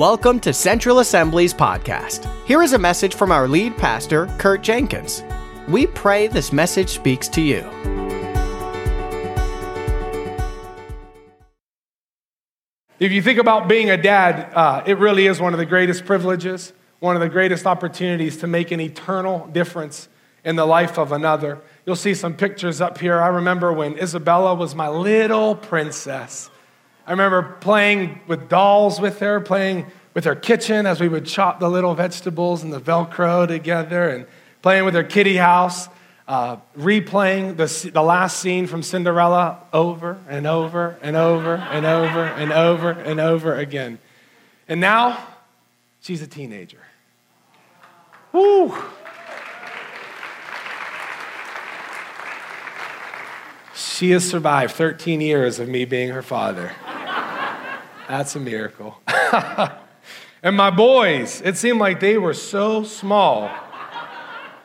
Welcome to Central Assembly's podcast. Here is a message from our lead pastor, Kurt Jenkins. We pray this message speaks to you. If you think about being a dad, uh, it really is one of the greatest privileges, one of the greatest opportunities to make an eternal difference in the life of another. You'll see some pictures up here. I remember when Isabella was my little princess. I remember playing with dolls with her, playing with her kitchen as we would chop the little vegetables and the Velcro together, and playing with her kitty house, uh, replaying the, the last scene from Cinderella over and over and over and over and over and over again. And now she's a teenager. Woo! She has survived 13 years of me being her father. That's a miracle. and my boys, it seemed like they were so small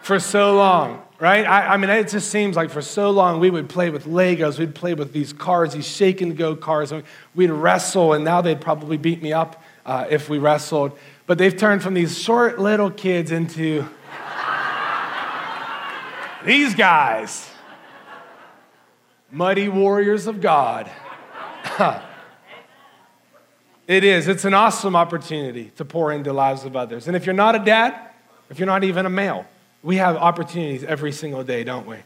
for so long, right? I, I, mean, it just seems like for so long we would play with Legos, we'd play with these cars, these shake and go cars, and we'd wrestle, and now they'd probably beat me up uh, if we wrestled. But they've turned from these short little kids into these guys, muddy warriors of God. It is. It's an awesome opportunity to pour into lives of others. And if you're not a dad, if you're not even a male, we have opportunities every single day, don't we?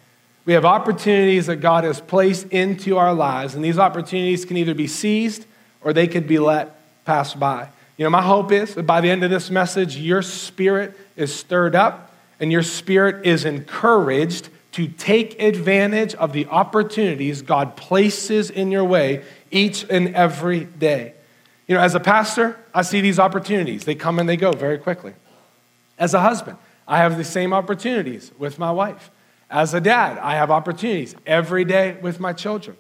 We have opportunities that God has placed into our lives, and these opportunities can either be seized or they could be let pass by. You know, my hope is that by the end of this message, your spirit is stirred up and your spirit is encouraged to take advantage of the opportunities God places in your way each and every day. You know, as a pastor, I see these opportunities. They come and they go very quickly. As a husband, I have the same opportunities with my wife. As a dad, I have opportunities every day with my children.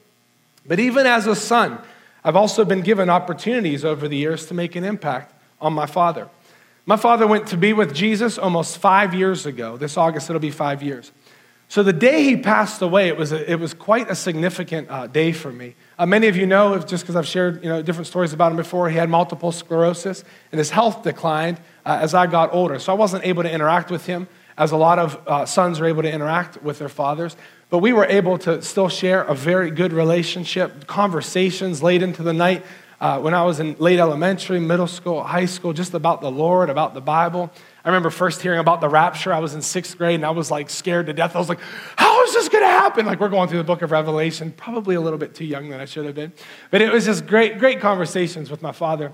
But even as a son, I've also been given opportunities over the years to make an impact on my father. My father went to be with Jesus almost five years ago. This August, it'll be five years. So the day he passed away, it was, a, it was quite a significant uh, day for me. Uh, many of you know, just because I've shared you know, different stories about him before, he had multiple sclerosis and his health declined uh, as I got older. So I wasn't able to interact with him as a lot of uh, sons are able to interact with their fathers. But we were able to still share a very good relationship, conversations late into the night uh, when I was in late elementary, middle school, high school, just about the Lord, about the Bible. I remember first hearing about the rapture. I was in sixth grade and I was like scared to death. I was like, how is this going to happen? Like, we're going through the book of Revelation, probably a little bit too young than I should have been. But it was just great, great conversations with my father.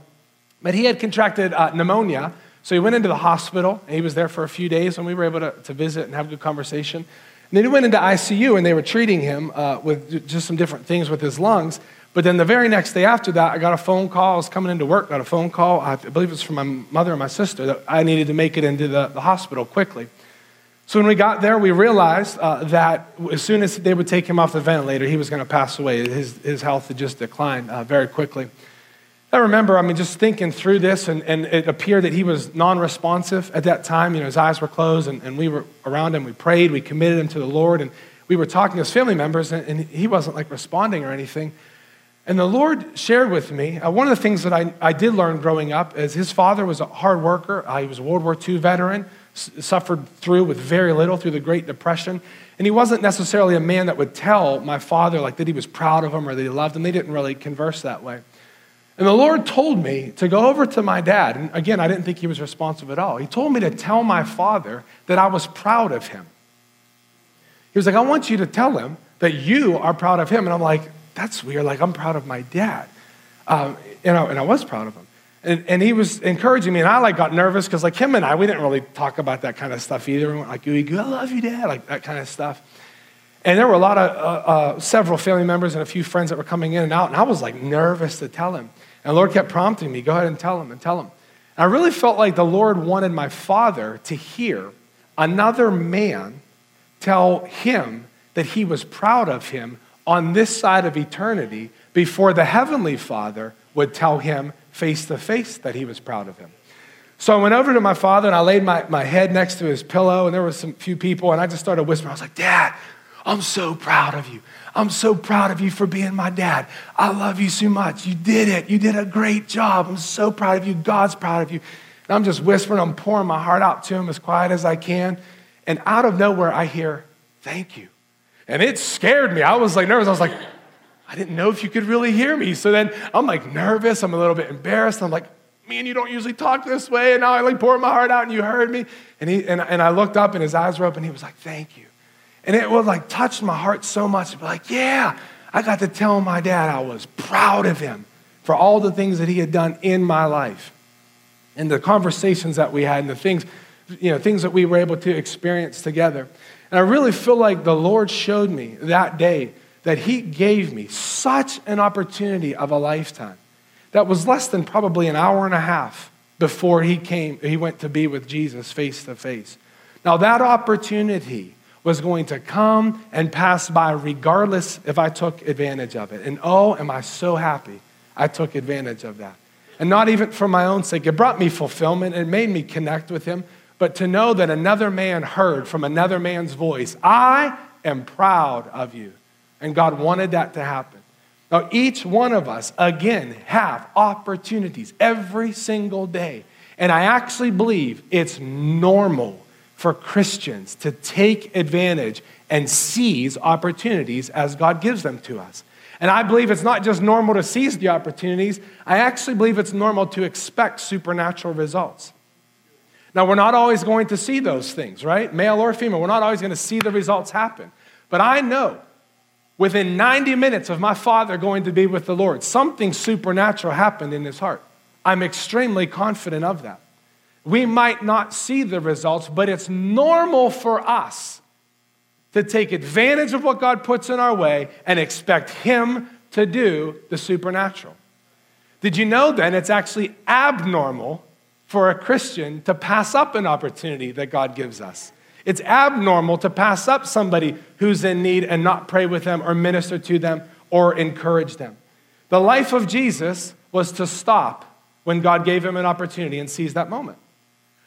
But he had contracted uh, pneumonia. So he went into the hospital and he was there for a few days and we were able to, to visit and have a good conversation. And then he went into ICU and they were treating him uh, with just some different things with his lungs. But then the very next day after that, I got a phone call. I was coming into work, got a phone call. I believe it was from my mother and my sister that I needed to make it into the, the hospital quickly. So when we got there, we realized uh, that as soon as they would take him off the ventilator, he was going to pass away. His, his health had just declined uh, very quickly. I remember, I mean, just thinking through this, and, and it appeared that he was non responsive at that time. You know, his eyes were closed, and, and we were around him. We prayed, we committed him to the Lord, and we were talking as family members, and, and he wasn't like responding or anything. And the Lord shared with me uh, one of the things that I, I did learn growing up is his father was a hard worker. Uh, he was a World War II veteran, s- suffered through with very little through the Great Depression. And he wasn't necessarily a man that would tell my father like that he was proud of him or that he loved him. They didn't really converse that way. And the Lord told me to go over to my dad. And again, I didn't think he was responsive at all. He told me to tell my father that I was proud of him. He was like, I want you to tell him that you are proud of him. And I'm like, that's weird. Like, I'm proud of my dad. Um, and, I, and I was proud of him. And, and he was encouraging me, and I like got nervous because like him and I, we didn't really talk about that kind of stuff either. We like, I love you, dad, like that kind of stuff. And there were a lot of, uh, uh, several family members and a few friends that were coming in and out, and I was like nervous to tell him. And the Lord kept prompting me, go ahead and tell him and tell him. And I really felt like the Lord wanted my father to hear another man tell him that he was proud of him on this side of eternity before the Heavenly Father would tell him face to face that he was proud of him. So I went over to my father and I laid my, my head next to his pillow, and there were some few people, and I just started whispering. I was like, Dad, I'm so proud of you. I'm so proud of you for being my dad. I love you so much. You did it. You did a great job. I'm so proud of you. God's proud of you. And I'm just whispering, I'm pouring my heart out to him as quiet as I can. And out of nowhere, I hear, Thank you. And it scared me. I was like nervous. I was like, I didn't know if you could really hear me. So then I'm like nervous. I'm a little bit embarrassed. I'm like, man, you don't usually talk this way. And now I like poured my heart out and you heard me. And, he, and, and I looked up and his eyes were open. He was like, thank you. And it was like touched my heart so much. Like, yeah, I got to tell my dad I was proud of him for all the things that he had done in my life and the conversations that we had and the things, you know, things that we were able to experience together. And I really feel like the Lord showed me that day that He gave me such an opportunity of a lifetime that was less than probably an hour and a half before He came, He went to be with Jesus face to face. Now, that opportunity was going to come and pass by regardless if I took advantage of it. And oh, am I so happy I took advantage of that. And not even for my own sake. It brought me fulfillment. It made me connect with Him but to know that another man heard from another man's voice, I am proud of you. And God wanted that to happen. Now, each one of us, again, have opportunities every single day. And I actually believe it's normal for Christians to take advantage and seize opportunities as God gives them to us. And I believe it's not just normal to seize the opportunities, I actually believe it's normal to expect supernatural results. Now, we're not always going to see those things, right? Male or female, we're not always going to see the results happen. But I know within 90 minutes of my father going to be with the Lord, something supernatural happened in his heart. I'm extremely confident of that. We might not see the results, but it's normal for us to take advantage of what God puts in our way and expect Him to do the supernatural. Did you know then it's actually abnormal for a Christian to pass up an opportunity that God gives us. It's abnormal to pass up somebody who's in need and not pray with them or minister to them or encourage them. The life of Jesus was to stop when God gave him an opportunity and seize that moment.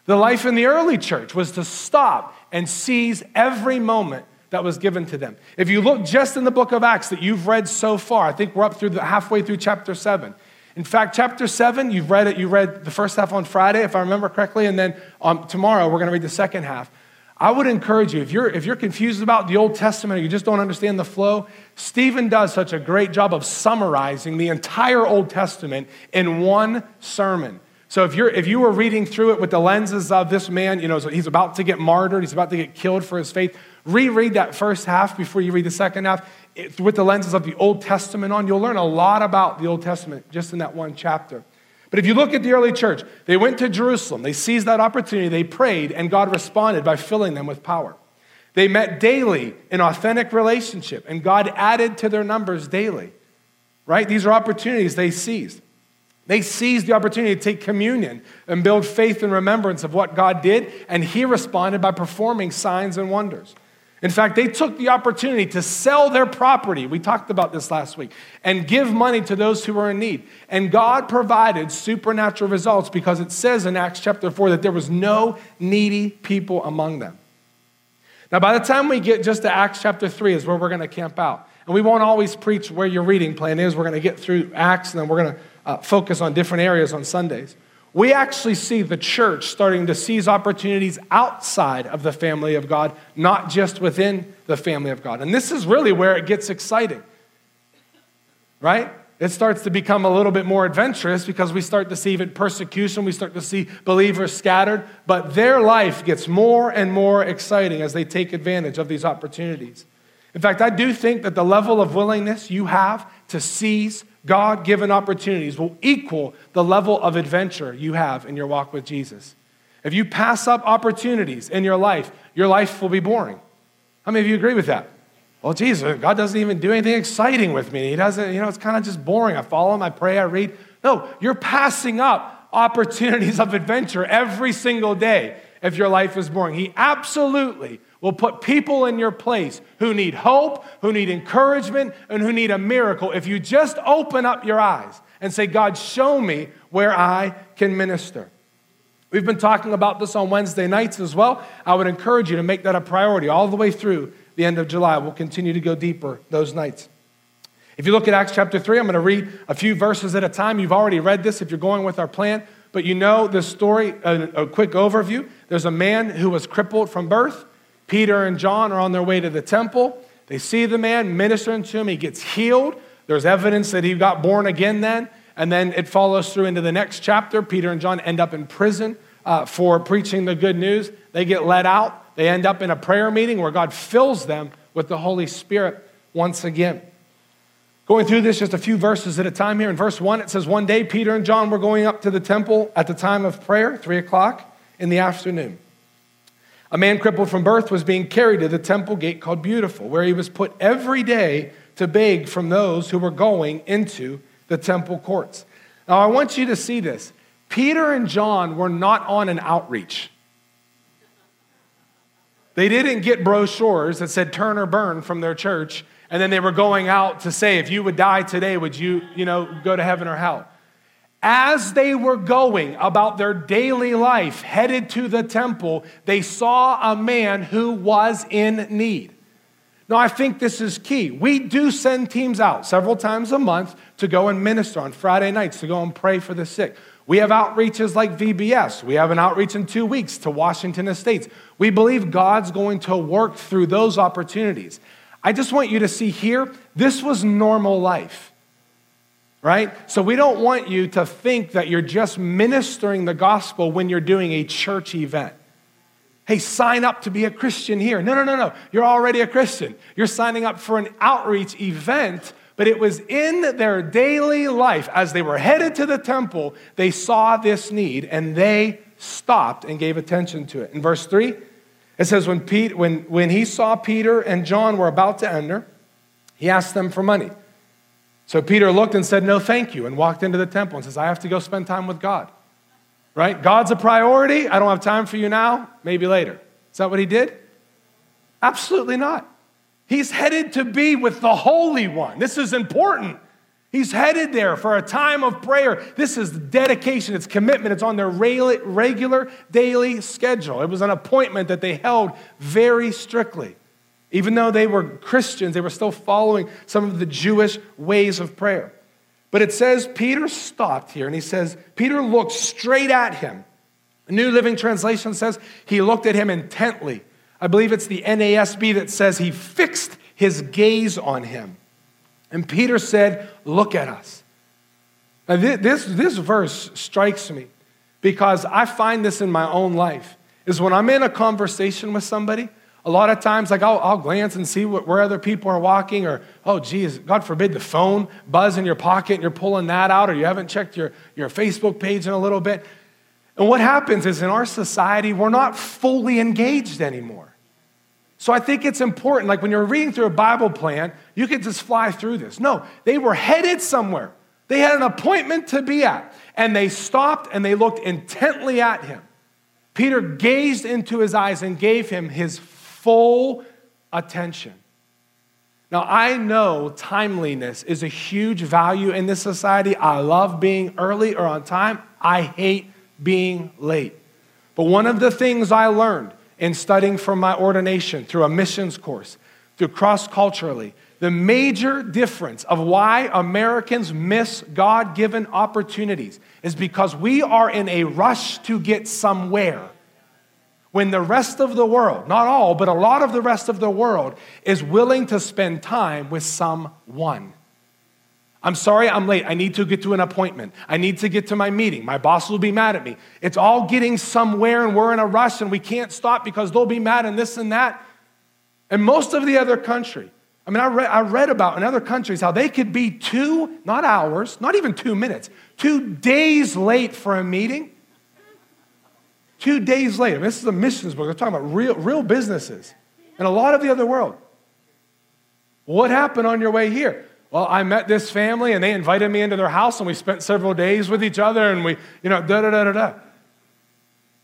The life in the early church was to stop and seize every moment that was given to them. If you look just in the book of Acts that you've read so far, I think we're up through the halfway through chapter 7. In fact, chapter 7, you've read it, you read the first half on Friday, if I remember correctly, and then um, tomorrow we're going to read the second half. I would encourage you, if you're, if you're confused about the Old Testament or you just don't understand the flow, Stephen does such a great job of summarizing the entire Old Testament in one sermon. So if, you're, if you were reading through it with the lenses of this man, you know, he's about to get martyred, he's about to get killed for his faith, reread that first half before you read the second half with the lenses of the Old Testament on, you'll learn a lot about the Old Testament just in that one chapter. But if you look at the early church, they went to Jerusalem, they seized that opportunity, they prayed, and God responded by filling them with power. They met daily in authentic relationship, and God added to their numbers daily. Right? These are opportunities they seized. They seized the opportunity to take communion and build faith and remembrance of what God did, and He responded by performing signs and wonders. In fact, they took the opportunity to sell their property. We talked about this last week and give money to those who were in need. And God provided supernatural results because it says in Acts chapter 4 that there was no needy people among them. Now, by the time we get just to Acts chapter 3 is where we're going to camp out. And we won't always preach where your reading plan is. We're going to get through Acts and then we're going to uh, focus on different areas on Sundays we actually see the church starting to seize opportunities outside of the family of God, not just within the family of God. And this is really where it gets exciting, right? It starts to become a little bit more adventurous because we start to see even persecution, we start to see believers scattered, but their life gets more and more exciting as they take advantage of these opportunities. In fact, I do think that the level of willingness you have to seize God given opportunities will equal the level of adventure you have in your walk with Jesus. If you pass up opportunities in your life, your life will be boring. How many of you agree with that? Well, Jesus, God doesn't even do anything exciting with me. He doesn't, you know, it's kind of just boring. I follow him, I pray, I read. No, you're passing up opportunities of adventure every single day if your life is boring. He absolutely will put people in your place who need hope, who need encouragement, and who need a miracle if you just open up your eyes and say, God, show me where I can minister. We've been talking about this on Wednesday nights as well. I would encourage you to make that a priority all the way through the end of July. We'll continue to go deeper those nights. If you look at Acts chapter 3, I'm going to read a few verses at a time. You've already read this if you're going with our plan, but you know this story, a, a quick overview. There's a man who was crippled from birth. Peter and John are on their way to the temple. They see the man ministering to him. He gets healed. There's evidence that he got born again then. And then it follows through into the next chapter. Peter and John end up in prison uh, for preaching the good news. They get let out. They end up in a prayer meeting where God fills them with the Holy Spirit once again. Going through this just a few verses at a time here. In verse 1, it says, One day Peter and John were going up to the temple at the time of prayer, 3 o'clock in the afternoon. A man crippled from birth was being carried to the temple gate called Beautiful, where he was put every day to beg from those who were going into the temple courts. Now, I want you to see this. Peter and John were not on an outreach. They didn't get brochures that said turn or burn from their church, and then they were going out to say, if you would die today, would you, you know, go to heaven or hell? As they were going about their daily life, headed to the temple, they saw a man who was in need. Now, I think this is key. We do send teams out several times a month to go and minister on Friday nights, to go and pray for the sick. We have outreaches like VBS. We have an outreach in two weeks to Washington Estates. We believe God's going to work through those opportunities. I just want you to see here, this was normal life, right? So we don't want you to think that you're just ministering the gospel when you're doing a church event hey, sign up to be a Christian here. No, no, no, no. You're already a Christian. You're signing up for an outreach event, but it was in their daily life as they were headed to the temple, they saw this need and they stopped and gave attention to it. In verse 3, it says, when, Pete, when, when he saw Peter and John were about to enter, he asked them for money. So Peter looked and said, No, thank you, and walked into the temple and says, I have to go spend time with God right? God's a priority. I don't have time for you now, maybe later. Is that what he did? Absolutely not. He's headed to be with the Holy One. This is important. He's headed there for a time of prayer. This is dedication, it's commitment, it's on their regular daily schedule. It was an appointment that they held very strictly. Even though they were Christians, they were still following some of the Jewish ways of prayer. But it says Peter stopped here and he says, Peter looked straight at him. New Living Translation says he looked at him intently. I believe it's the NASB that says he fixed his gaze on him. And Peter said, Look at us. Now, this, this verse strikes me because I find this in my own life. Is when I'm in a conversation with somebody a lot of times, like I'll, I'll glance and see what, where other people are walking, or oh, geez, God forbid the phone buzz in your pocket and you're pulling that out, or you haven't checked your, your Facebook page in a little bit. And what happens is in our society, we're not fully engaged anymore. So I think it's important, like when you're reading through a Bible plan, you could just fly through this. No, they were headed somewhere. They had an appointment to be at, and they stopped and they looked intently at him. Peter gazed into his eyes and gave him his full attention. Now, I know timeliness is a huge value in this society. I love being early or on time. I hate being late. But one of the things I learned in studying for my ordination through a missions course, through cross culturally, the major difference of why Americans miss God given opportunities is because we are in a rush to get somewhere when the rest of the world, not all, but a lot of the rest of the world, is willing to spend time with someone. I'm sorry, I'm late. I need to get to an appointment. I need to get to my meeting. My boss will be mad at me. It's all getting somewhere, and we're in a rush, and we can't stop because they'll be mad and this and that. And most of the other country, I mean, I read, I read about in other countries how they could be two, not hours, not even two minutes, two days late for a meeting Two days later, this is a missions book. They're talking about real, real businesses and a lot of the other world. What happened on your way here? Well, I met this family and they invited me into their house and we spent several days with each other and we, you know, da da da da da.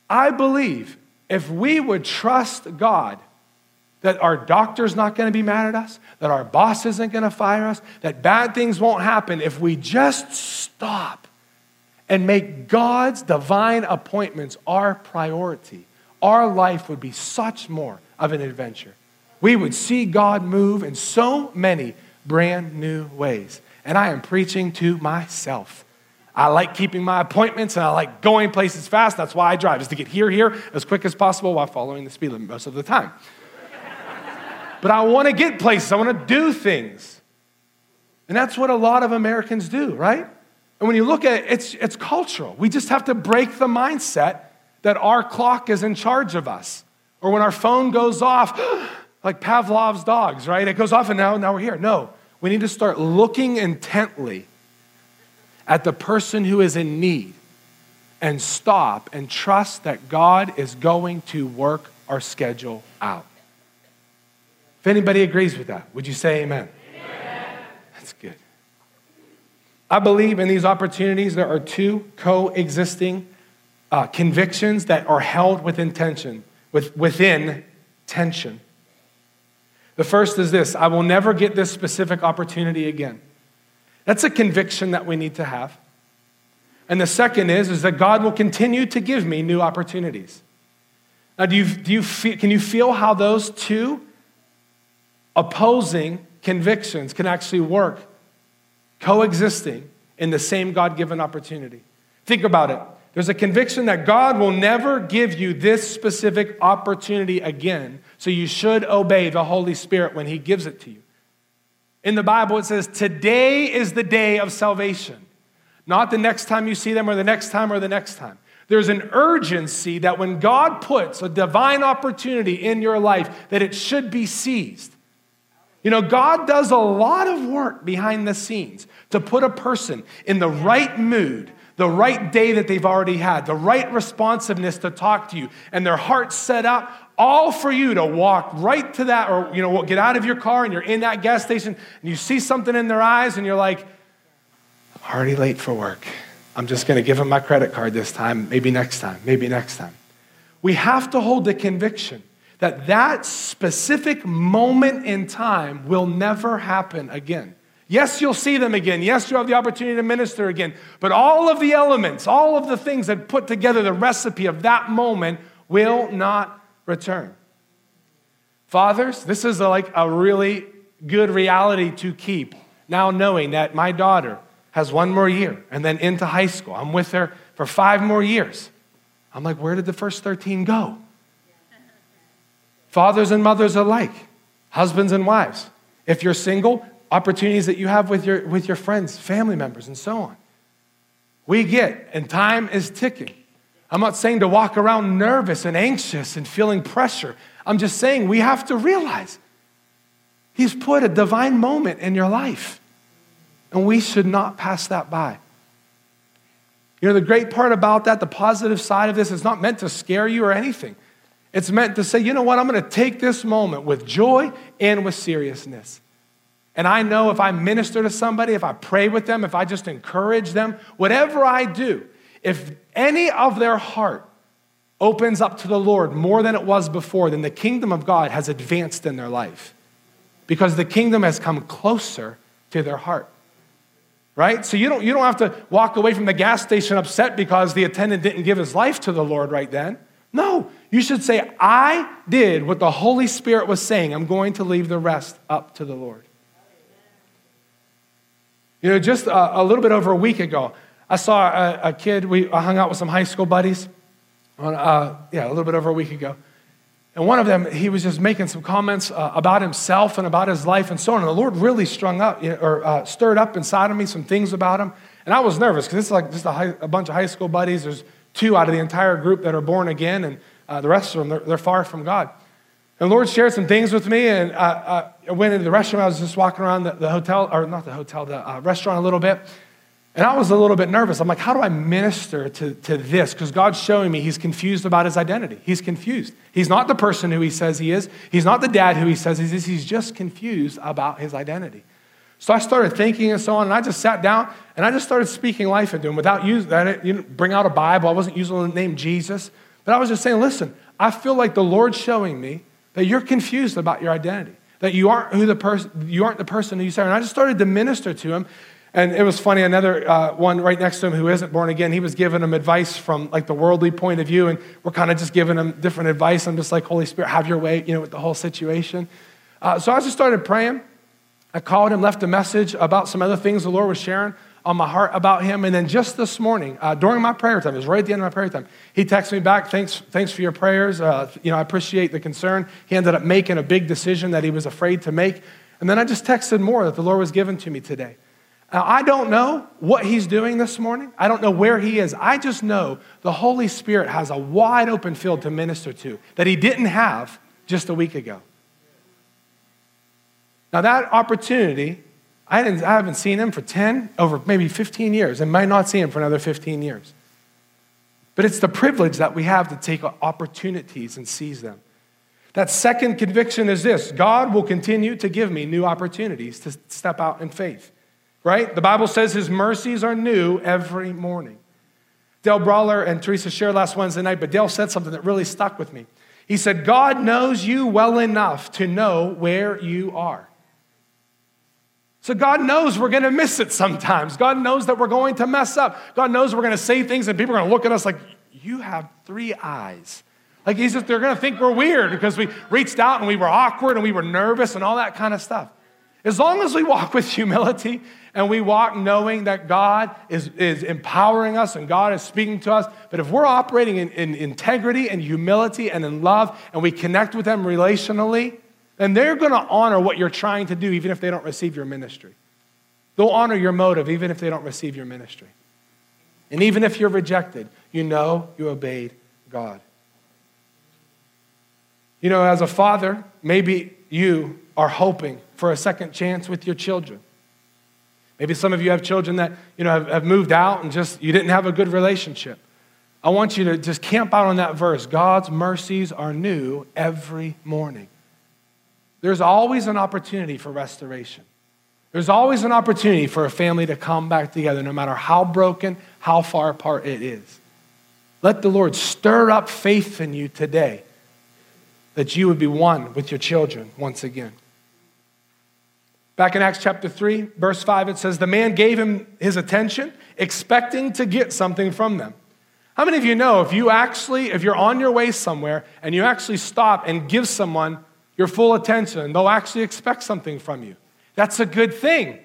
I believe if we would trust God that our doctor's not going to be mad at us, that our boss isn't going to fire us, that bad things won't happen if we just stop and make God's divine appointments our priority, our life would be such more of an adventure. we would see God move in so many brand new ways. And I am preaching to myself. I like keeping my appointments and I like going places fast. That's why I drive, is to get here, here as quick as possible while following the speed limit most of the time. but I want to get places, I want to do things. And that's what a lot of Americans do, right? And when you look at it, it's, it's cultural. We just have to break the mindset that our clock is in charge of us. Or when our phone goes off, like Pavlov's dogs, right? It goes off and now, now we're here. No, we need to start looking intently at the person who is in need and stop and trust that God is going to work our schedule out. If anybody agrees with that, would you say amen? amen? That's good. I believe in these opportunities there are two coexisting uh, convictions that are held within tension, with, within tension. The first is this I will never get this specific opportunity again. That's a conviction that we need to have. And the second is, is that God will continue to give me new opportunities. Now, do you, do you feel, can you feel how those two opposing convictions can actually work coexisting in the same God given opportunity? Think about it. There's a conviction that God will never give you this specific opportunity again, so you should obey the Holy Spirit when He gives it to you. In the Bible, it says, Today is the day of salvation. Not the next time you see them, or the next time, or the next time. There's an urgency that when God puts a divine opportunity in your life, that it should be seized. You know, God does a lot of work behind the scenes to put a person in the right mood, the right day that they've already had, the right responsiveness to talk to you, and their heart set up all for you to walk right to that or you know get out of your car and you're in that gas station and you see something in their eyes and you're like i'm already late for work. I'm just going to give them my credit card this time. Maybe next time. Maybe next time. We have to hold the conviction that that specific moment in time will never happen again yes you'll see them again yes you'll have the opportunity to minister again but all of the elements all of the things that put together the recipe of that moment will not return. Fathers, this is like a really good reality to keep. Now, knowing that my daughter has one more year and then into high school, I'm with her for five more years. I'm like, where did the first 13 go? Fathers and mothers alike, husbands and wives. If you're single, opportunities that you have with your, with your friends, family members, and so on. We get, and time is ticking. I'm not saying to walk around nervous and anxious and feeling pressure. I'm just saying we have to realize He's put a divine moment in your life, and we should not pass that by. You know, the great part about that, the positive side of this, is not meant to scare you or anything. It's meant to say, you know what, I'm going to take this moment with joy and with seriousness. And I know if I minister to somebody, if I pray with them, if I just encourage them, whatever I do, if any of their heart opens up to the Lord more than it was before, then the kingdom of God has advanced in their life because the kingdom has come closer to their heart. Right? So you don't, you don't have to walk away from the gas station upset because the attendant didn't give his life to the Lord right then. No, you should say, I did what the Holy Spirit was saying. I'm going to leave the rest up to the Lord. You know, just a, a little bit over a week ago, I saw a, a kid, we I hung out with some high school buddies, on, uh, yeah, a little bit over a week ago. And one of them, he was just making some comments uh, about himself and about his life and so on. And the Lord really strung up you know, or uh, stirred up inside of me some things about him. And I was nervous because it's like just a, high, a, bunch of high school buddies. There's two out of the entire group that are born again, and uh, the rest of them, they're, they're, far from God. And the Lord shared some things with me, and uh, I went into the restaurant. I was just walking around the, the hotel, or not the hotel, the uh, restaurant a little bit. And I was a little bit nervous. I'm like, how do I minister to, to this? Because God's showing me he's confused about his identity. He's confused. He's not the person who he says he is, he's not the dad who he says he is. He's just confused about his identity. So I started thinking and so on, and I just sat down and I just started speaking life into him without using that. You bring out a Bible. I wasn't using the name Jesus, but I was just saying, listen, I feel like the Lord's showing me that you're confused about your identity, that you aren't who the person you aren't the person who you say. And I just started to minister to him, and it was funny, another uh, one right next to him who isn't born again, he was giving him advice from like the worldly point of view, and we're kind of just giving him different advice. I'm just like, Holy Spirit, have your way, you know, with the whole situation. Uh, so I just started praying. I called him, left a message about some other things the Lord was sharing on my heart about him. And then just this morning, uh, during my prayer time, it was right at the end of my prayer time, he texted me back, thanks, thanks for your prayers. Uh, you know, I appreciate the concern. He ended up making a big decision that he was afraid to make. And then I just texted more that the Lord was given to me today. Now, I don't know what he's doing this morning. I don't know where he is. I just know the Holy Spirit has a wide open field to minister to that he didn't have just a week ago. Now, that opportunity, I, didn't, I haven't seen him for 10, over maybe 15 years, and might not see him for another 15 years. But it's the privilege that we have to take opportunities and seize them. That second conviction is this God will continue to give me new opportunities to step out in faith, right? The Bible says his mercies are new every morning. Dale Brawler and Teresa shared last Wednesday night, but Dale said something that really stuck with me. He said, God knows you well enough to know where you are. So God knows we're going to miss it sometimes. God knows that we're going to mess up. God knows we're going to say things and people are going to look at us like, you have three eyes. Like he's just, they're going to think we're weird because we reached out and we were awkward and we were nervous and all that kind of stuff. As long as we walk with humility and we walk knowing that God is, is empowering us and God is speaking to us, but if we're operating in, in integrity and humility and in love and we connect with them relationally, and they're going to honor what you're trying to do, even if they don't receive your ministry. They'll honor your motive, even if they don't receive your ministry. And even if you're rejected, you know you obeyed God. You know, as a father, maybe you are hoping for a second chance with your children. Maybe some of you have children that you know have, have moved out and just you didn't have a good relationship. I want you to just camp out on that verse. God's mercies are new every morning. There's always an opportunity for restoration. There's always an opportunity for a family to come back together, no matter how broken, how far apart it is. Let the Lord stir up faith in you today that you would be one with your children once again. Back in Acts chapter 3, verse 5, it says, The man gave him his attention, expecting to get something from them. How many of you know if you actually, if you're on your way somewhere and you actually stop and give someone your full attention, they'll actually expect something from you. That's a good thing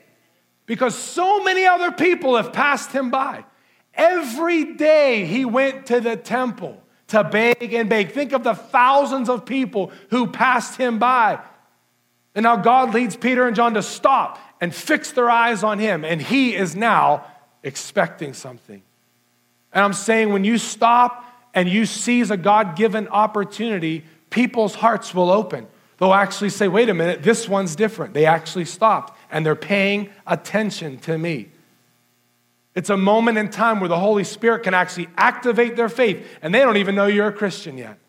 because so many other people have passed him by. Every day he went to the temple to beg and beg. Think of the thousands of people who passed him by. And now God leads Peter and John to stop and fix their eyes on him, and he is now expecting something. And I'm saying when you stop and you seize a God given opportunity, people's hearts will open they'll actually say, wait a minute, this one's different. They actually stopped and they're paying attention to me. It's a moment in time where the Holy Spirit can actually activate their faith and they don't even know you're a Christian yet.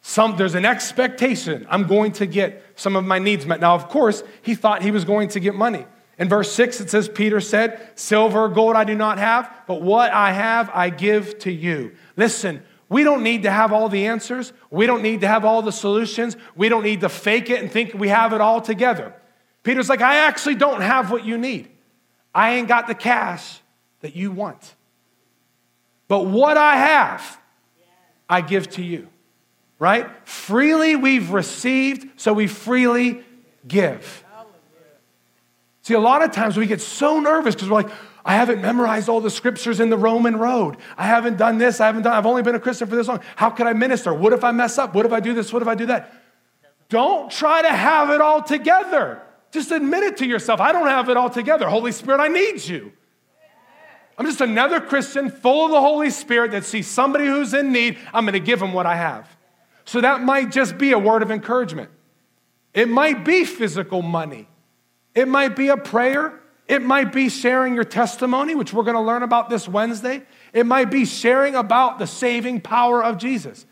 Some, there's an expectation I'm going to get some of my needs met. Now, of course, he thought he was going to get money. In verse 6, it says, Peter said, Silver, or gold I do not have, but what I have I give to you. Listen, we don't need to have all the answers. We don't need to have all the solutions. We don't need to fake it and think we have it all together. Peter's like, I actually don't have what you need. I ain't got the cash that you want. But what I have, I give to you. Right? Freely we've received, so we freely give. See, a lot of times we get so nervous because we're like, I haven't memorized all the scriptures in the Roman road. I haven't done this. I haven't done, I've only been a Christian for this long. How could I minister? What if I mess up? What if I do this? What if I do that? Don't try to have it all together. Just admit it to yourself. I don't have it all together. Holy Spirit, I need you. I'm just another Christian full of the Holy Spirit that sees somebody who's in need. I'm going to give them what I have. So that might just be a word of encouragement. It might be physical money. It might be a prayer. It might be sharing your testimony, which we're going to learn about this Wednesday. It might be sharing about the saving power of Jesus.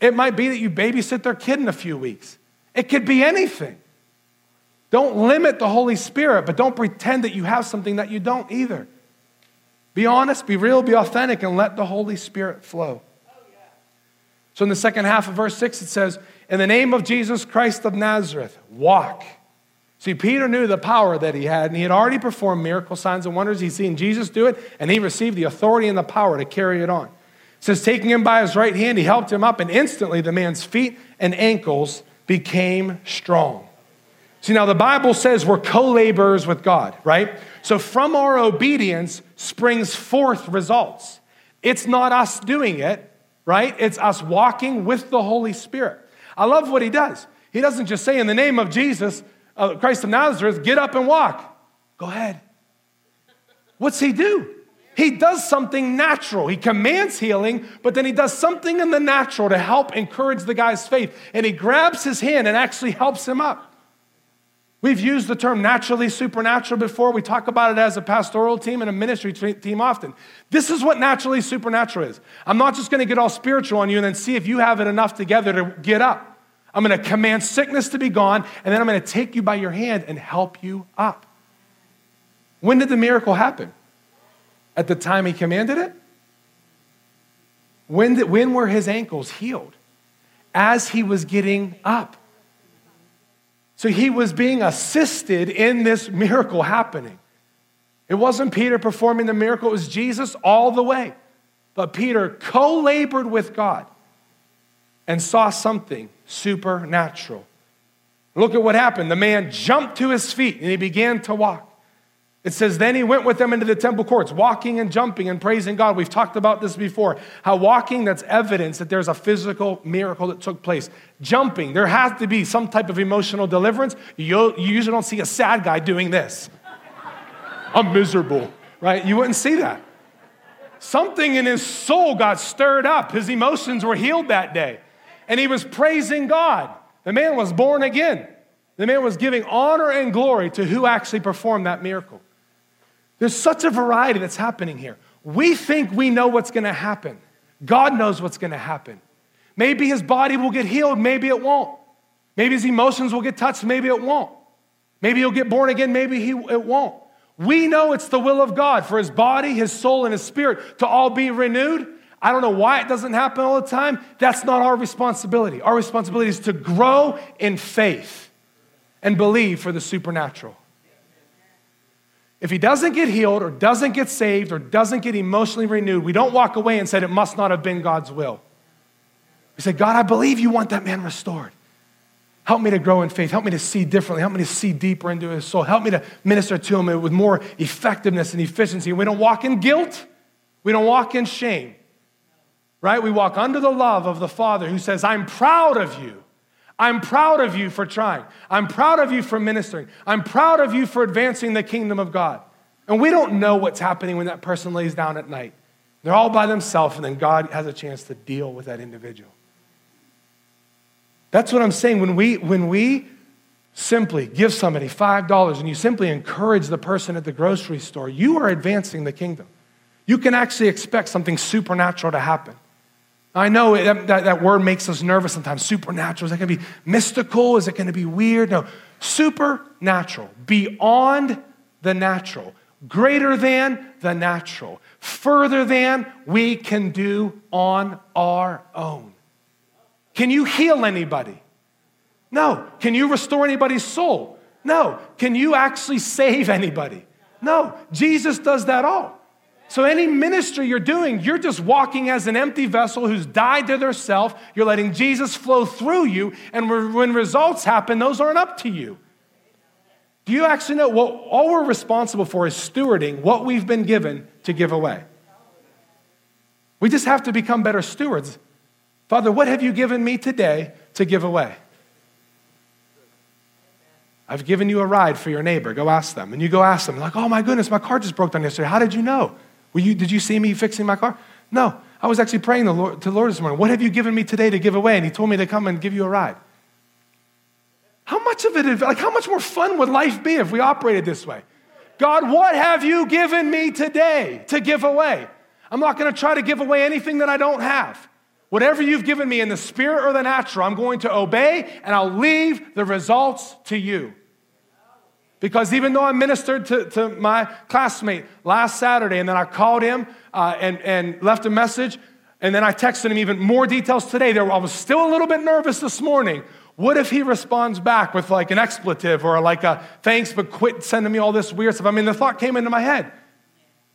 It might be that you babysit their kid in a few weeks. It could be anything. Don't limit the Holy Spirit, but don't pretend that you have something that you don't either. Be honest, be real, be authentic, and let the Holy Spirit flow. So in the second half of verse 6, it says, In the name of Jesus Christ of Nazareth, walk. See, Peter knew the power that he had, and he had already performed miracle signs and wonders. He'd seen Jesus do it, and he received the authority and the power to carry it on. It says, taking him by his right hand, he helped him up, and instantly the man's feet and ankles became strong. See, now the Bible says we're co laborers with God, right? So from our obedience springs forth results. It's not us doing it, right? It's us walking with the Holy Spirit. I love what he does. He doesn't just say, in the name of Jesus, uh, Christ of Nazareth, get up and walk. Go ahead. What's he do? He does something natural. He commands healing, but then he does something in the natural to help encourage the guy's faith. And he grabs his hand and actually helps him up. We've used the term naturally supernatural before. We talk about it as a pastoral team and a ministry team often. This is what naturally supernatural is. I'm not just going to get all spiritual on you and then see if you have it enough together to get up. I'm going to command sickness to be gone, and then I'm going to take you by your hand and help you up. When did the miracle happen? At the time he commanded it? When, did, when were his ankles healed? As he was getting up. So he was being assisted in this miracle happening. It wasn't Peter performing the miracle, it was Jesus all the way. But Peter co labored with God and saw something supernatural. Look at what happened. The man jumped to his feet and he began to walk. It says, Then he went with them into the temple courts, walking and jumping and praising God. We've talked about this before. How walking, that's evidence that there's a physical miracle that took place. Jumping, there has to be some type of emotional deliverance. You, you usually don't see a sad guy doing this. I'm miserable, right? You wouldn't see that. Something in his soul got stirred up. His emotions were healed that day. And he was praising God. The man was born again. The man was giving honor and glory to who actually performed that miracle. There's such a variety that's happening here. We think we know what's going to happen. God knows what's going to happen. Maybe his body will get healed, maybe it won't. Maybe his emotions will get touched, maybe it won't. Maybe he'll get born again, maybe he, it won't. We know it's the will of God for his body, his soul, and his spirit to all be renewed. I don't know why it doesn't happen all the time. That's not our responsibility. Our responsibility is to grow in faith and believe for the supernatural. If he doesn't get healed or doesn't get saved or doesn't get emotionally renewed, we don't walk away and say it must not have been God's will. We say, God, I believe you want that man restored. Help me to grow in faith. Help me to see differently. Help me to see deeper into his soul. Help me to minister to him with more effectiveness and efficiency. We don't walk in guilt. We don't walk in shame. Right? We walk under the love of the Father who says, I'm proud of you. I'm proud of you for trying. I'm proud of you for ministering. I'm proud of you for advancing the kingdom of God. And we don't know what's happening when that person lays down at night. They're all by themselves, and then God has a chance to deal with that individual. That's what I'm saying. When we, when we simply give somebody $5 and you simply encourage the person at the grocery store, you are advancing the kingdom. You can actually expect something supernatural to happen. I know that, that, that word makes us nervous sometimes. Supernatural. Is that going to be mystical? Is it going to be weird? No. Supernatural. Beyond the natural. Greater than the natural. Further than we can do on our own. Can you heal anybody? No. Can you restore anybody's soul? No. Can you actually save anybody? No. Jesus does that all. So, any ministry you're doing, you're just walking as an empty vessel who's died to their self. You're letting Jesus flow through you. And when results happen, those aren't up to you. Do you actually know what all we're responsible for is stewarding what we've been given to give away? We just have to become better stewards. Father, what have you given me today to give away? I've given you a ride for your neighbor. Go ask them. And you go ask them, like, oh my goodness, my car just broke down yesterday. How did you know? Were you, did you see me fixing my car? No. I was actually praying the Lord, to the Lord this morning. What have you given me today to give away? And he told me to come and give you a ride. How much of it, like, how much more fun would life be if we operated this way? God, what have you given me today to give away? I'm not going to try to give away anything that I don't have. Whatever you've given me in the spirit or the natural, I'm going to obey and I'll leave the results to you. Because even though I ministered to, to my classmate last Saturday and then I called him uh, and, and left a message, and then I texted him even more details today, there, I was still a little bit nervous this morning. What if he responds back with like an expletive or like a thanks, but quit sending me all this weird stuff? I mean, the thought came into my head.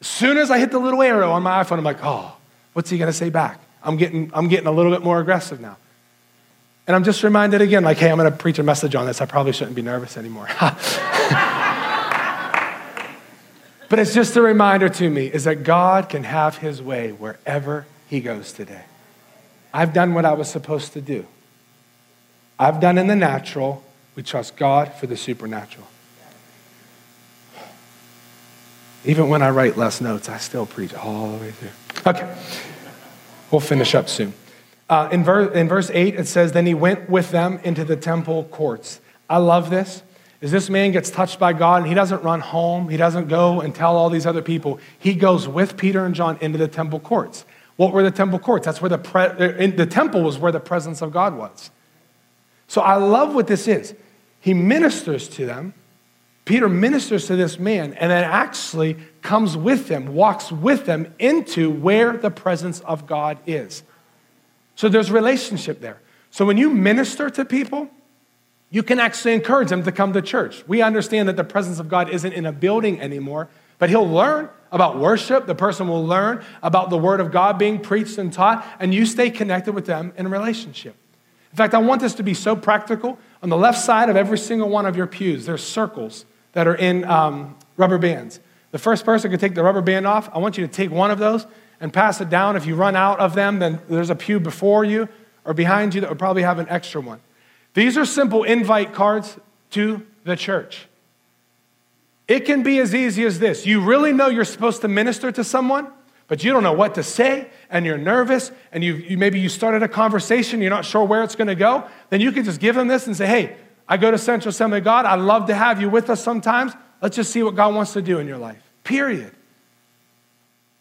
As soon as I hit the little arrow on my iPhone, I'm like, oh, what's he gonna say back? I'm getting, I'm getting a little bit more aggressive now. And I'm just reminded again, like, hey, I'm going to preach a message on this. I probably shouldn't be nervous anymore. but it's just a reminder to me is that God can have his way wherever he goes today. I've done what I was supposed to do. I've done in the natural. We trust God for the supernatural. Even when I write less notes, I still preach all the way through. Okay, we'll finish up soon. Uh, in, ver- in verse 8, it says, Then he went with them into the temple courts. I love this. Is this man gets touched by God and he doesn't run home. He doesn't go and tell all these other people. He goes with Peter and John into the temple courts. What were the temple courts? That's where the, pre- the temple was where the presence of God was. So I love what this is. He ministers to them. Peter ministers to this man and then actually comes with them, walks with them into where the presence of God is. So there's relationship there. So when you minister to people, you can actually encourage them to come to church. We understand that the presence of God isn't in a building anymore, but he'll learn about worship. The person will learn about the word of God being preached and taught, and you stay connected with them in relationship. In fact, I want this to be so practical. On the left side of every single one of your pews, there's circles that are in um, rubber bands. The first person could take the rubber band off. I want you to take one of those and pass it down. If you run out of them, then there's a pew before you or behind you that would probably have an extra one. These are simple invite cards to the church. It can be as easy as this. You really know you're supposed to minister to someone, but you don't know what to say, and you're nervous, and you, you maybe you started a conversation, you're not sure where it's going to go. Then you can just give them this and say, "Hey, I go to Central Assembly of God. I'd love to have you with us sometimes. Let's just see what God wants to do in your life." Period.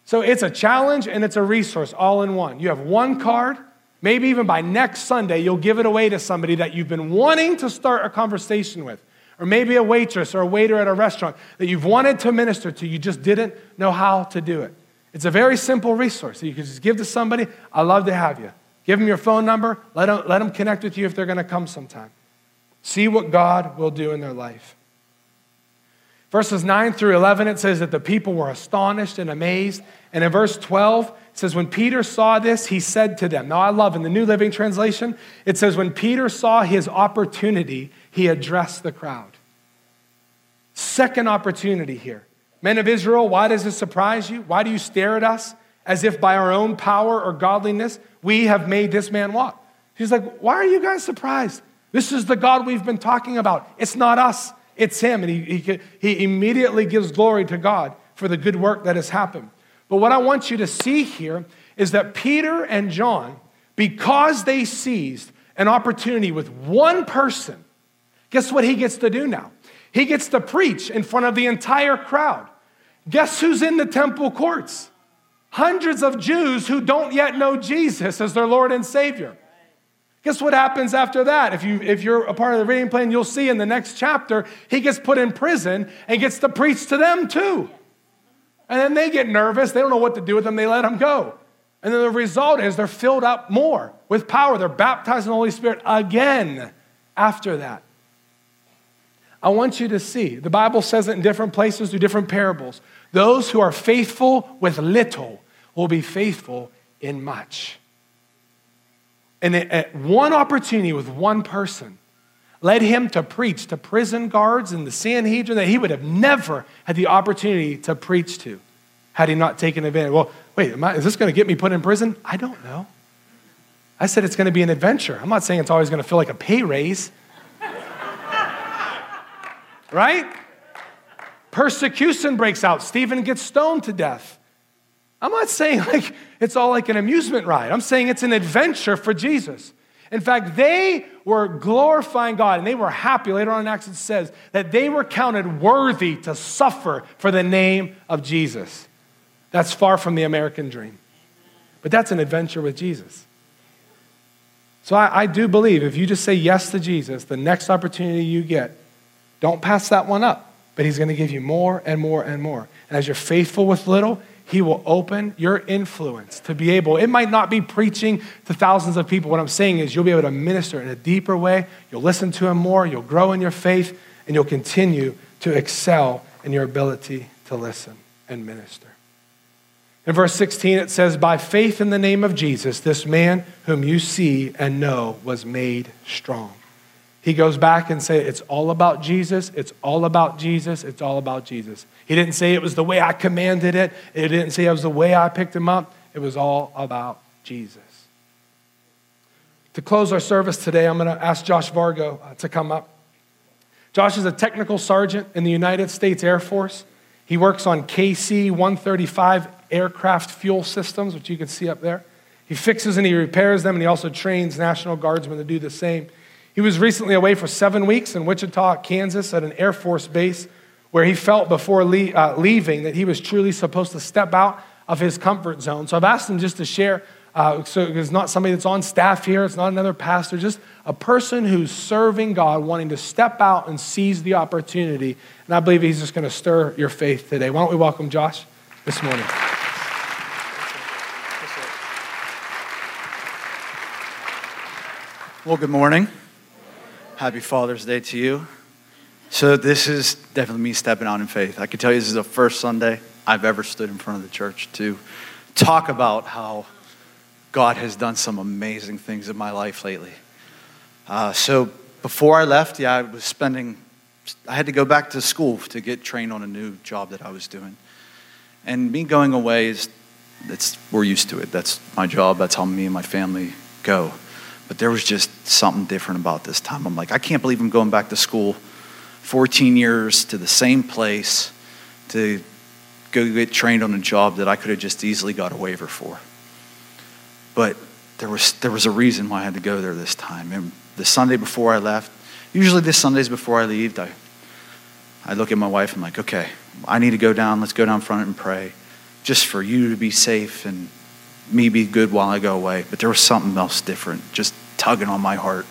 So it's a challenge and it's a resource all in one. You have one card. Maybe even by next Sunday, you'll give it away to somebody that you've been wanting to start a conversation with. Or maybe a waitress or a waiter at a restaurant that you've wanted to minister to, you just didn't know how to do it. It's a very simple resource that you can just give to somebody. i love to have you. Give them your phone number. Let them, let them connect with you if they're going to come sometime. See what God will do in their life. Verses 9 through 11, it says that the people were astonished and amazed. And in verse 12, it says, When Peter saw this, he said to them. Now, I love in the New Living Translation, it says, When Peter saw his opportunity, he addressed the crowd. Second opportunity here. Men of Israel, why does this surprise you? Why do you stare at us as if by our own power or godliness we have made this man walk? He's like, Why are you guys surprised? This is the God we've been talking about. It's not us. It's him. And he, he, he immediately gives glory to God for the good work that has happened. But what I want you to see here is that Peter and John, because they seized an opportunity with one person, guess what he gets to do now? He gets to preach in front of the entire crowd. Guess who's in the temple courts? Hundreds of Jews who don't yet know Jesus as their Lord and Savior. Guess what happens after that? If, you, if you're a part of the reading plan, you'll see in the next chapter, he gets put in prison and gets to preach to them too. And then they get nervous. They don't know what to do with them. They let him go. And then the result is they're filled up more with power. They're baptized in the Holy Spirit again after that. I want you to see, the Bible says it in different places through different parables. Those who are faithful with little will be faithful in much. And at one opportunity with one person led him to preach to prison guards and the Sanhedrin that he would have never had the opportunity to preach to had he not taken advantage. Well, wait, I, is this going to get me put in prison? I don't know. I said it's going to be an adventure. I'm not saying it's always going to feel like a pay raise. right? Persecution breaks out. Stephen gets stoned to death. I'm not saying like it's all like an amusement ride. I'm saying it's an adventure for Jesus. In fact, they were glorifying God and they were happy. Later on in Acts, it says that they were counted worthy to suffer for the name of Jesus. That's far from the American dream. But that's an adventure with Jesus. So I, I do believe if you just say yes to Jesus, the next opportunity you get, don't pass that one up. But He's going to give you more and more and more. And as you're faithful with little, he will open your influence to be able, it might not be preaching to thousands of people. What I'm saying is you'll be able to minister in a deeper way. You'll listen to Him more, you'll grow in your faith, and you'll continue to excel in your ability to listen and minister. In verse 16, it says, By faith in the name of Jesus, this man whom you see and know was made strong. He goes back and say, It's all about Jesus. It's all about Jesus. It's all about Jesus. He didn't say it was the way I commanded it. It didn't say it was the way I picked him up. It was all about Jesus. To close our service today, I'm going to ask Josh Vargo uh, to come up. Josh is a technical sergeant in the United States Air Force. He works on KC 135 aircraft fuel systems, which you can see up there. He fixes and he repairs them, and he also trains National Guardsmen to do the same. He was recently away for seven weeks in Wichita, Kansas, at an Air Force base where he felt before le- uh, leaving that he was truly supposed to step out of his comfort zone. So I've asked him just to share. Uh, so it's not somebody that's on staff here, it's not another pastor, just a person who's serving God, wanting to step out and seize the opportunity. And I believe he's just going to stir your faith today. Why don't we welcome Josh this morning? Well, good morning. Happy Father's Day to you. So, this is definitely me stepping out in faith. I can tell you this is the first Sunday I've ever stood in front of the church to talk about how God has done some amazing things in my life lately. Uh, so, before I left, yeah, I was spending, I had to go back to school to get trained on a new job that I was doing. And me going away is, it's, we're used to it. That's my job. That's how me and my family go. But there was just something different about this time. I'm like, I can't believe I'm going back to school 14 years to the same place to go get trained on a job that I could have just easily got a waiver for. But there was, there was a reason why I had to go there this time. And the Sunday before I left, usually the Sundays before I leave, I, I look at my wife and I'm like, okay, I need to go down. Let's go down front and pray just for you to be safe and me be good while I go away. But there was something else different, just tugging on my heart.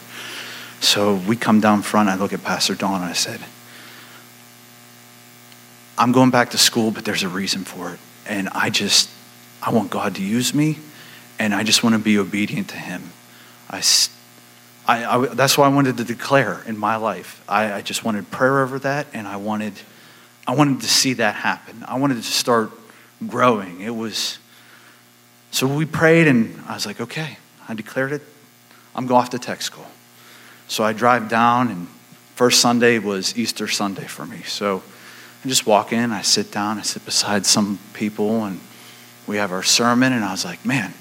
So we come down front. I look at Pastor Don and I said, I'm going back to school, but there's a reason for it. And I just, I want God to use me, and I just want to be obedient to Him. I, I, I that's what I wanted to declare in my life. I, I just wanted prayer over that, and I wanted, I wanted to see that happen. I wanted to start growing. It was, so we prayed, and I was like, okay, I declared it. I'm going off to tech school. So I drive down, and first Sunday was Easter Sunday for me. So I just walk in, I sit down, I sit beside some people, and we have our sermon, and I was like, man,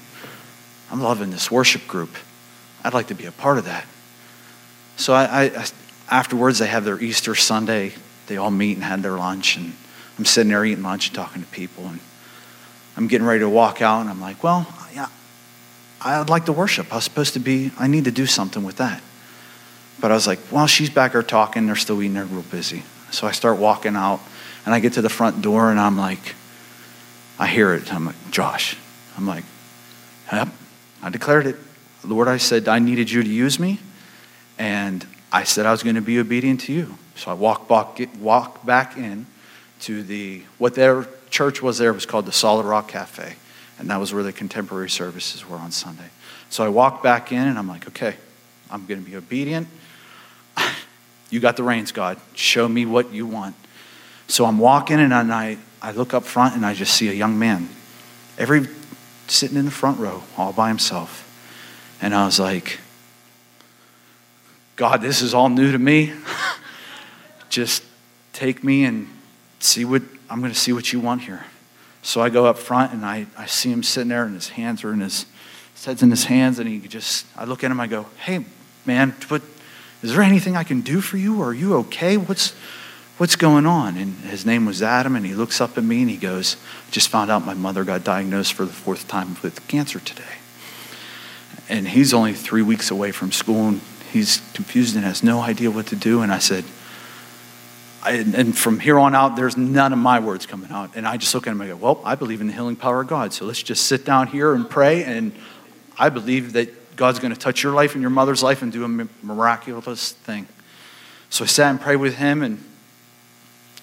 I'm loving this worship group. I'd like to be a part of that. So I, I, afterwards, they have their Easter Sunday. They all meet and had their lunch, and I'm sitting there eating lunch and talking to people, and I'm getting ready to walk out, and I'm like, well, yeah, I'd like to worship. I was supposed to be, I need to do something with that. But I was like, well, she's back there talking. They're still eating. They're real busy. So I start walking out, and I get to the front door, and I'm like, I hear it. I'm like, Josh. I'm like, yep, I declared it. Lord, I said I needed you to use me, and I said I was going to be obedient to you. So I walk back, walk back in to the, what their church was there it was called the Solid Rock Cafe. And that was where the contemporary services were on Sunday. So I walked back in and I'm like, okay, I'm going to be obedient. You got the reins, God. Show me what you want. So I'm walking and I, I look up front and I just see a young man, every sitting in the front row all by himself. And I was like, God, this is all new to me. just take me and see what I'm going to see what you want here. So I go up front and I, I see him sitting there and his hands are in his, his head's in his hands and he just, I look at him, I go, hey, man, what, is there anything I can do for you? Are you okay? What's, what's going on? And his name was Adam and he looks up at me and he goes, I just found out my mother got diagnosed for the fourth time with cancer today. And he's only three weeks away from school and he's confused and has no idea what to do. And I said, And from here on out, there's none of my words coming out. And I just look at him and I go, Well, I believe in the healing power of God. So let's just sit down here and pray. And I believe that God's going to touch your life and your mother's life and do a miraculous thing. So I sat and prayed with him, and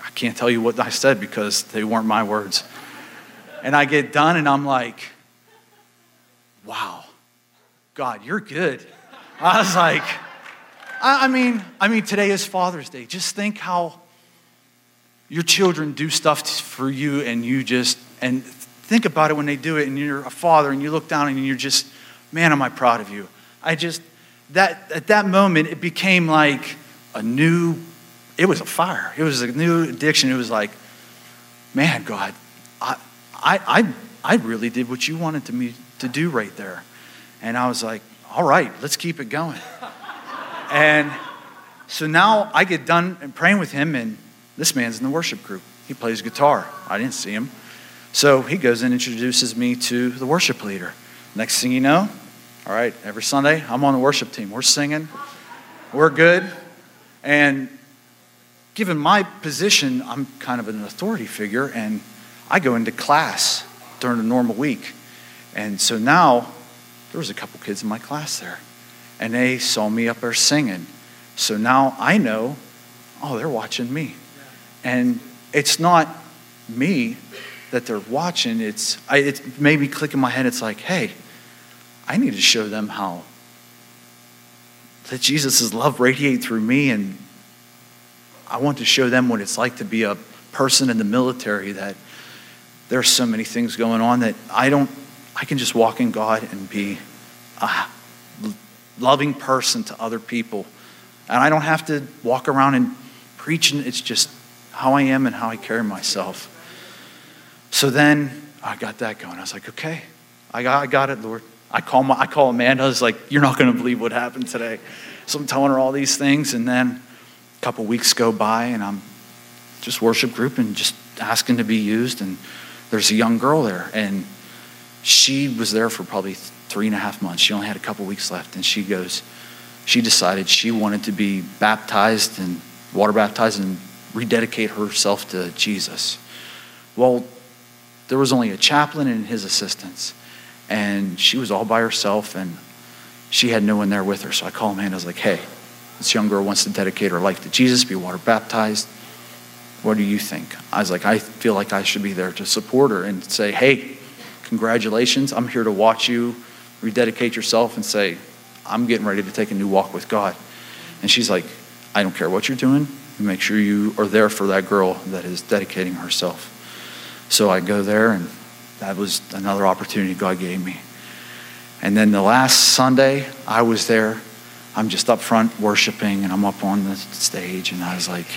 I can't tell you what I said because they weren't my words. And I get done, and I'm like, Wow, God, you're good. I was like, I mean, I mean, today is Father's Day. Just think how your children do stuff for you and you just and think about it when they do it and you're a father and you look down and you're just, man, am I proud of you. I just, that, at that moment, it became like a new, it was a fire. It was a new addiction. It was like, man, God, I, I, I, I really did what you wanted to me to do right there. And I was like, all right, let's keep it going. and so now I get done praying with him, and this man's in the worship group. He plays guitar. I didn't see him. So he goes and introduces me to the worship leader. Next thing you know, all right, every Sunday, I'm on the worship team. We're singing, we're good. And given my position, I'm kind of an authority figure, and I go into class during a normal week. And so now there was a couple kids in my class there, and they saw me up there singing. So now I know, oh, they're watching me. And it's not me that they're watching. It's I, it made me click in my head. It's like, hey, I need to show them how that Jesus' love radiate through me, and I want to show them what it's like to be a person in the military. That there's so many things going on that I don't I can just walk in God and be a loving person to other people. And I don't have to walk around and preach, and it's just how I am and how I carry myself. So then I got that going. I was like, okay, I got, I got it, Lord. I call, my, I call Amanda. I was like, you're not going to believe what happened today. So I'm telling her all these things. And then a couple weeks go by, and I'm just worship group and just asking to be used. And there's a young girl there, and she was there for probably three and a half months. She only had a couple weeks left, and she goes, she decided she wanted to be baptized and water baptized and rededicate herself to Jesus. Well, there was only a chaplain and his assistants, and she was all by herself, and she had no one there with her. So I called Amanda. I was like, "Hey, this young girl wants to dedicate her life to Jesus, be water baptized. What do you think?" I was like, "I feel like I should be there to support her and say, hey." congratulations. I'm here to watch you rededicate yourself and say, I'm getting ready to take a new walk with God. And she's like, I don't care what you're doing. Make sure you are there for that girl that is dedicating herself. So I go there, and that was another opportunity God gave me. And then the last Sunday, I was there. I'm just up front worshiping, and I'm up on the stage, and I was like,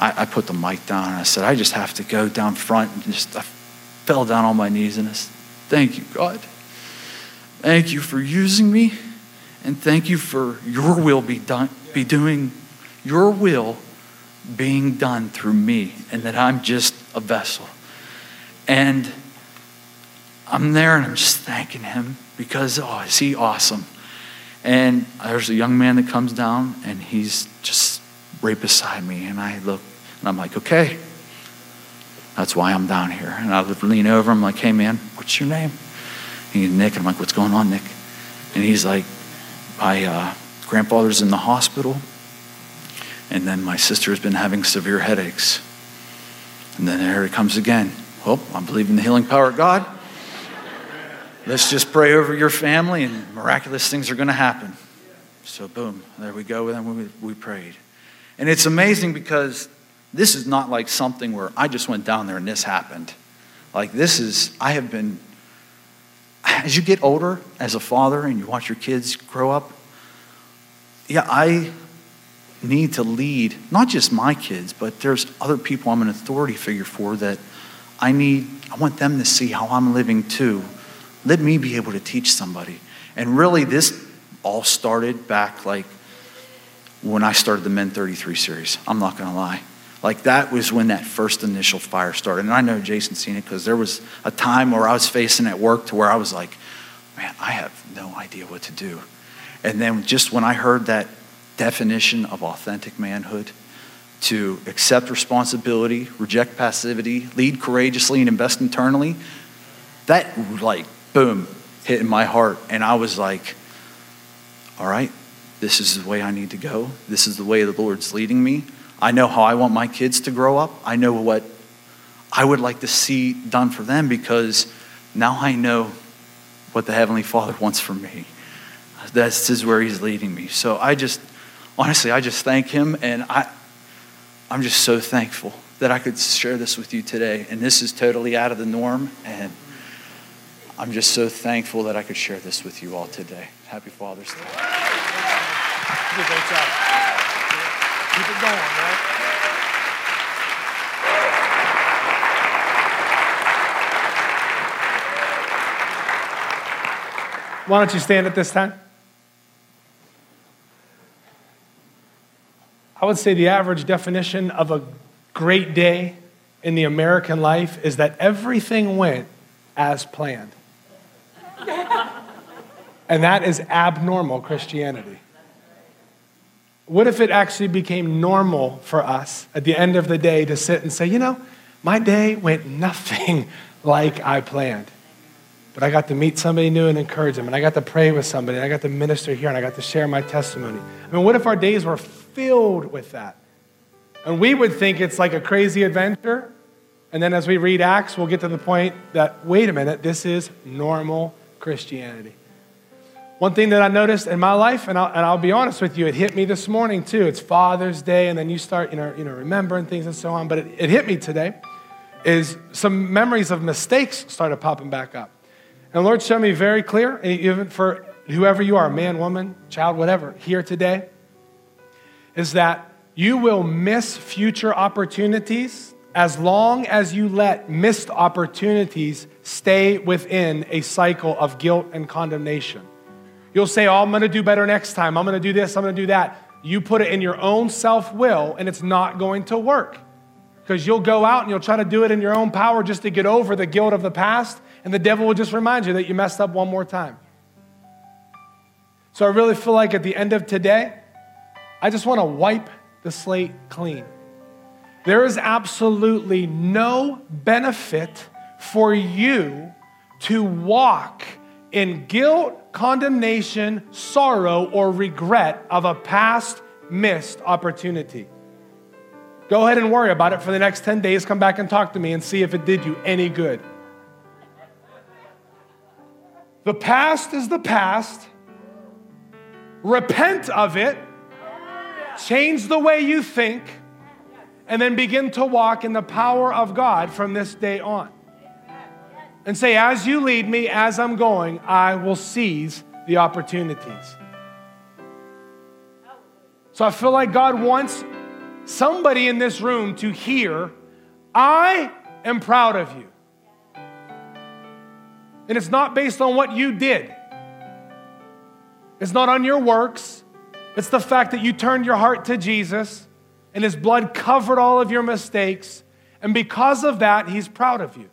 I, I put the mic down, and I said, I just have to go down front and just, I fell down on my knees and I said, Thank you, God. Thank you for using me, and thank you for your will be done, be doing your will being done through me, and that I'm just a vessel. And I'm there and I'm just thanking him because, oh, is he awesome? And there's a young man that comes down and he's just right beside me. And I look and I'm like, okay, that's why I'm down here. And I lean over. I'm like, hey, man, what's your name? And he's Nick. And I'm like, what's going on, Nick? And he's like, my uh, grandfather's in the hospital. And then my sister has been having severe headaches. And then here it comes again. Well, I believe in the healing power of God. Let's just pray over your family, and miraculous things are going to happen. So, boom, there we go. And we, we prayed. And it's amazing because this is not like something where I just went down there and this happened. Like, this is, I have been, as you get older as a father and you watch your kids grow up, yeah, I need to lead not just my kids, but there's other people I'm an authority figure for that I need, I want them to see how I'm living too. Let me be able to teach somebody. And really, this all started back like when I started the Men 33 series. I'm not going to lie. Like that was when that first initial fire started. And I know Jason's seen it because there was a time where I was facing at work to where I was like, man, I have no idea what to do. And then just when I heard that definition of authentic manhood, to accept responsibility, reject passivity, lead courageously, and invest internally, that like, boom, hit in my heart. And I was like, all right, this is the way I need to go. This is the way the Lord's leading me. I know how I want my kids to grow up. I know what I would like to see done for them because now I know what the Heavenly Father wants for me. This is where He's leading me. So I just, honestly, I just thank Him and I, I'm just so thankful that I could share this with you today. And this is totally out of the norm. And I'm just so thankful that I could share this with you all today. Happy Father's Day. Keep it going, right? Why don't you stand at this time? I would say the average definition of a great day in the American life is that everything went as planned. and that is abnormal Christianity. What if it actually became normal for us at the end of the day to sit and say, you know, my day went nothing like I planned? But I got to meet somebody new and encourage them, and I got to pray with somebody, and I got to minister here, and I got to share my testimony. I mean, what if our days were filled with that? And we would think it's like a crazy adventure. And then as we read Acts, we'll get to the point that, wait a minute, this is normal Christianity. One thing that I noticed in my life, and I'll, and I'll, be honest with you, it hit me this morning too. It's Father's Day, and then you start, you know, you know remembering things and so on. But it, it hit me today, is some memories of mistakes started popping back up. And Lord showed me very clear, even for whoever you are, man, woman, child, whatever, here today, is that you will miss future opportunities as long as you let missed opportunities stay within a cycle of guilt and condemnation. You'll say, Oh, I'm gonna do better next time. I'm gonna do this, I'm gonna do that. You put it in your own self will, and it's not going to work. Because you'll go out and you'll try to do it in your own power just to get over the guilt of the past, and the devil will just remind you that you messed up one more time. So I really feel like at the end of today, I just wanna wipe the slate clean. There is absolutely no benefit for you to walk in guilt, condemnation, sorrow, or regret of a past missed opportunity. Go ahead and worry about it for the next 10 days. Come back and talk to me and see if it did you any good. The past is the past. Repent of it change the way you think, and then begin to walk in the power of God from this day on. And say, as you lead me, as I'm going, I will seize the opportunities. So I feel like God wants somebody in this room to hear, I am proud of you. And it's not based on what you did. It's not on your works. It's the fact that you turned your heart to Jesus and his blood covered all of your mistakes. And because of that, he's proud of you.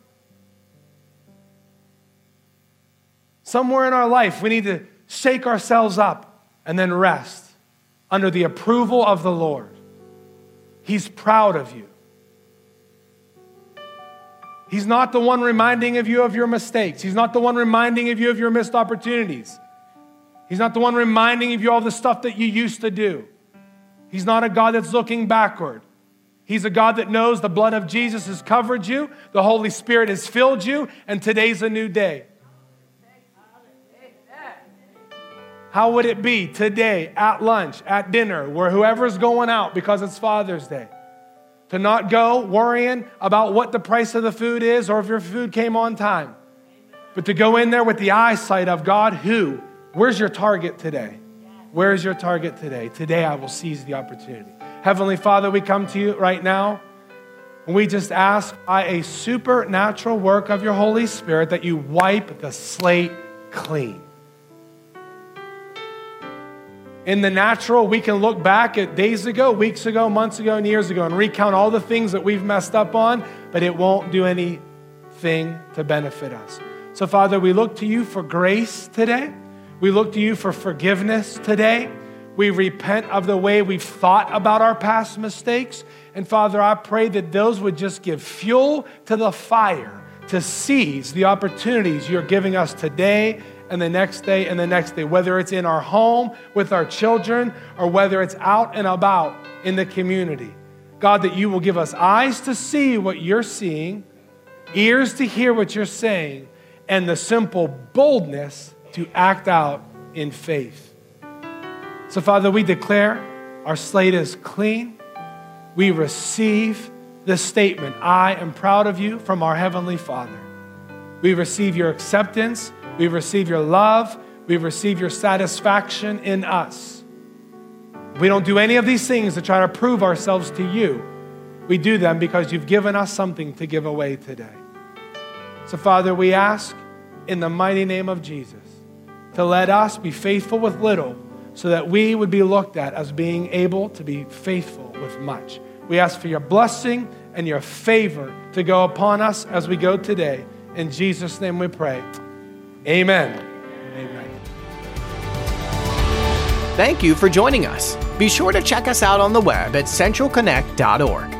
Somewhere in our life, we need to shake ourselves up and then rest under the approval of the Lord. He's proud of you. He's not the one reminding of you of your mistakes. He's not the one reminding of you of your missed opportunities. He's not the one reminding you of all the stuff that you used to do. He's not a God that's looking backward. He's a God that knows the blood of Jesus has covered you, the Holy Spirit has filled you, and today's a new day. How would it be today at lunch, at dinner, where whoever's going out because it's Father's Day, to not go worrying about what the price of the food is or if your food came on time, but to go in there with the eyesight of God who Where's your target today? Where's your target today? Today I will seize the opportunity. Heavenly Father, we come to you right now and we just ask by a supernatural work of your Holy Spirit that you wipe the slate clean. In the natural, we can look back at days ago, weeks ago, months ago, and years ago and recount all the things that we've messed up on, but it won't do anything to benefit us. So, Father, we look to you for grace today. We look to you for forgiveness today. We repent of the way we've thought about our past mistakes. And Father, I pray that those would just give fuel to the fire to seize the opportunities you're giving us today and the next day and the next day, whether it's in our home with our children or whether it's out and about in the community. God, that you will give us eyes to see what you're seeing, ears to hear what you're saying, and the simple boldness to act out in faith. So, Father, we declare our slate is clean. We receive this statement I am proud of you from our Heavenly Father. We receive your acceptance, we receive your love, we receive your satisfaction in us. We don't do any of these things to try to prove ourselves to you. We do them because you've given us something to give away today. So, Father, we ask in the mighty name of Jesus to let us be faithful with little so that we would be looked at as being able to be faithful with much. We ask for your blessing and your favor to go upon us as we go today. In Jesus' name we pray. Amen. Amen. Thank you for joining us. Be sure to check us out on the web at centralconnect.org.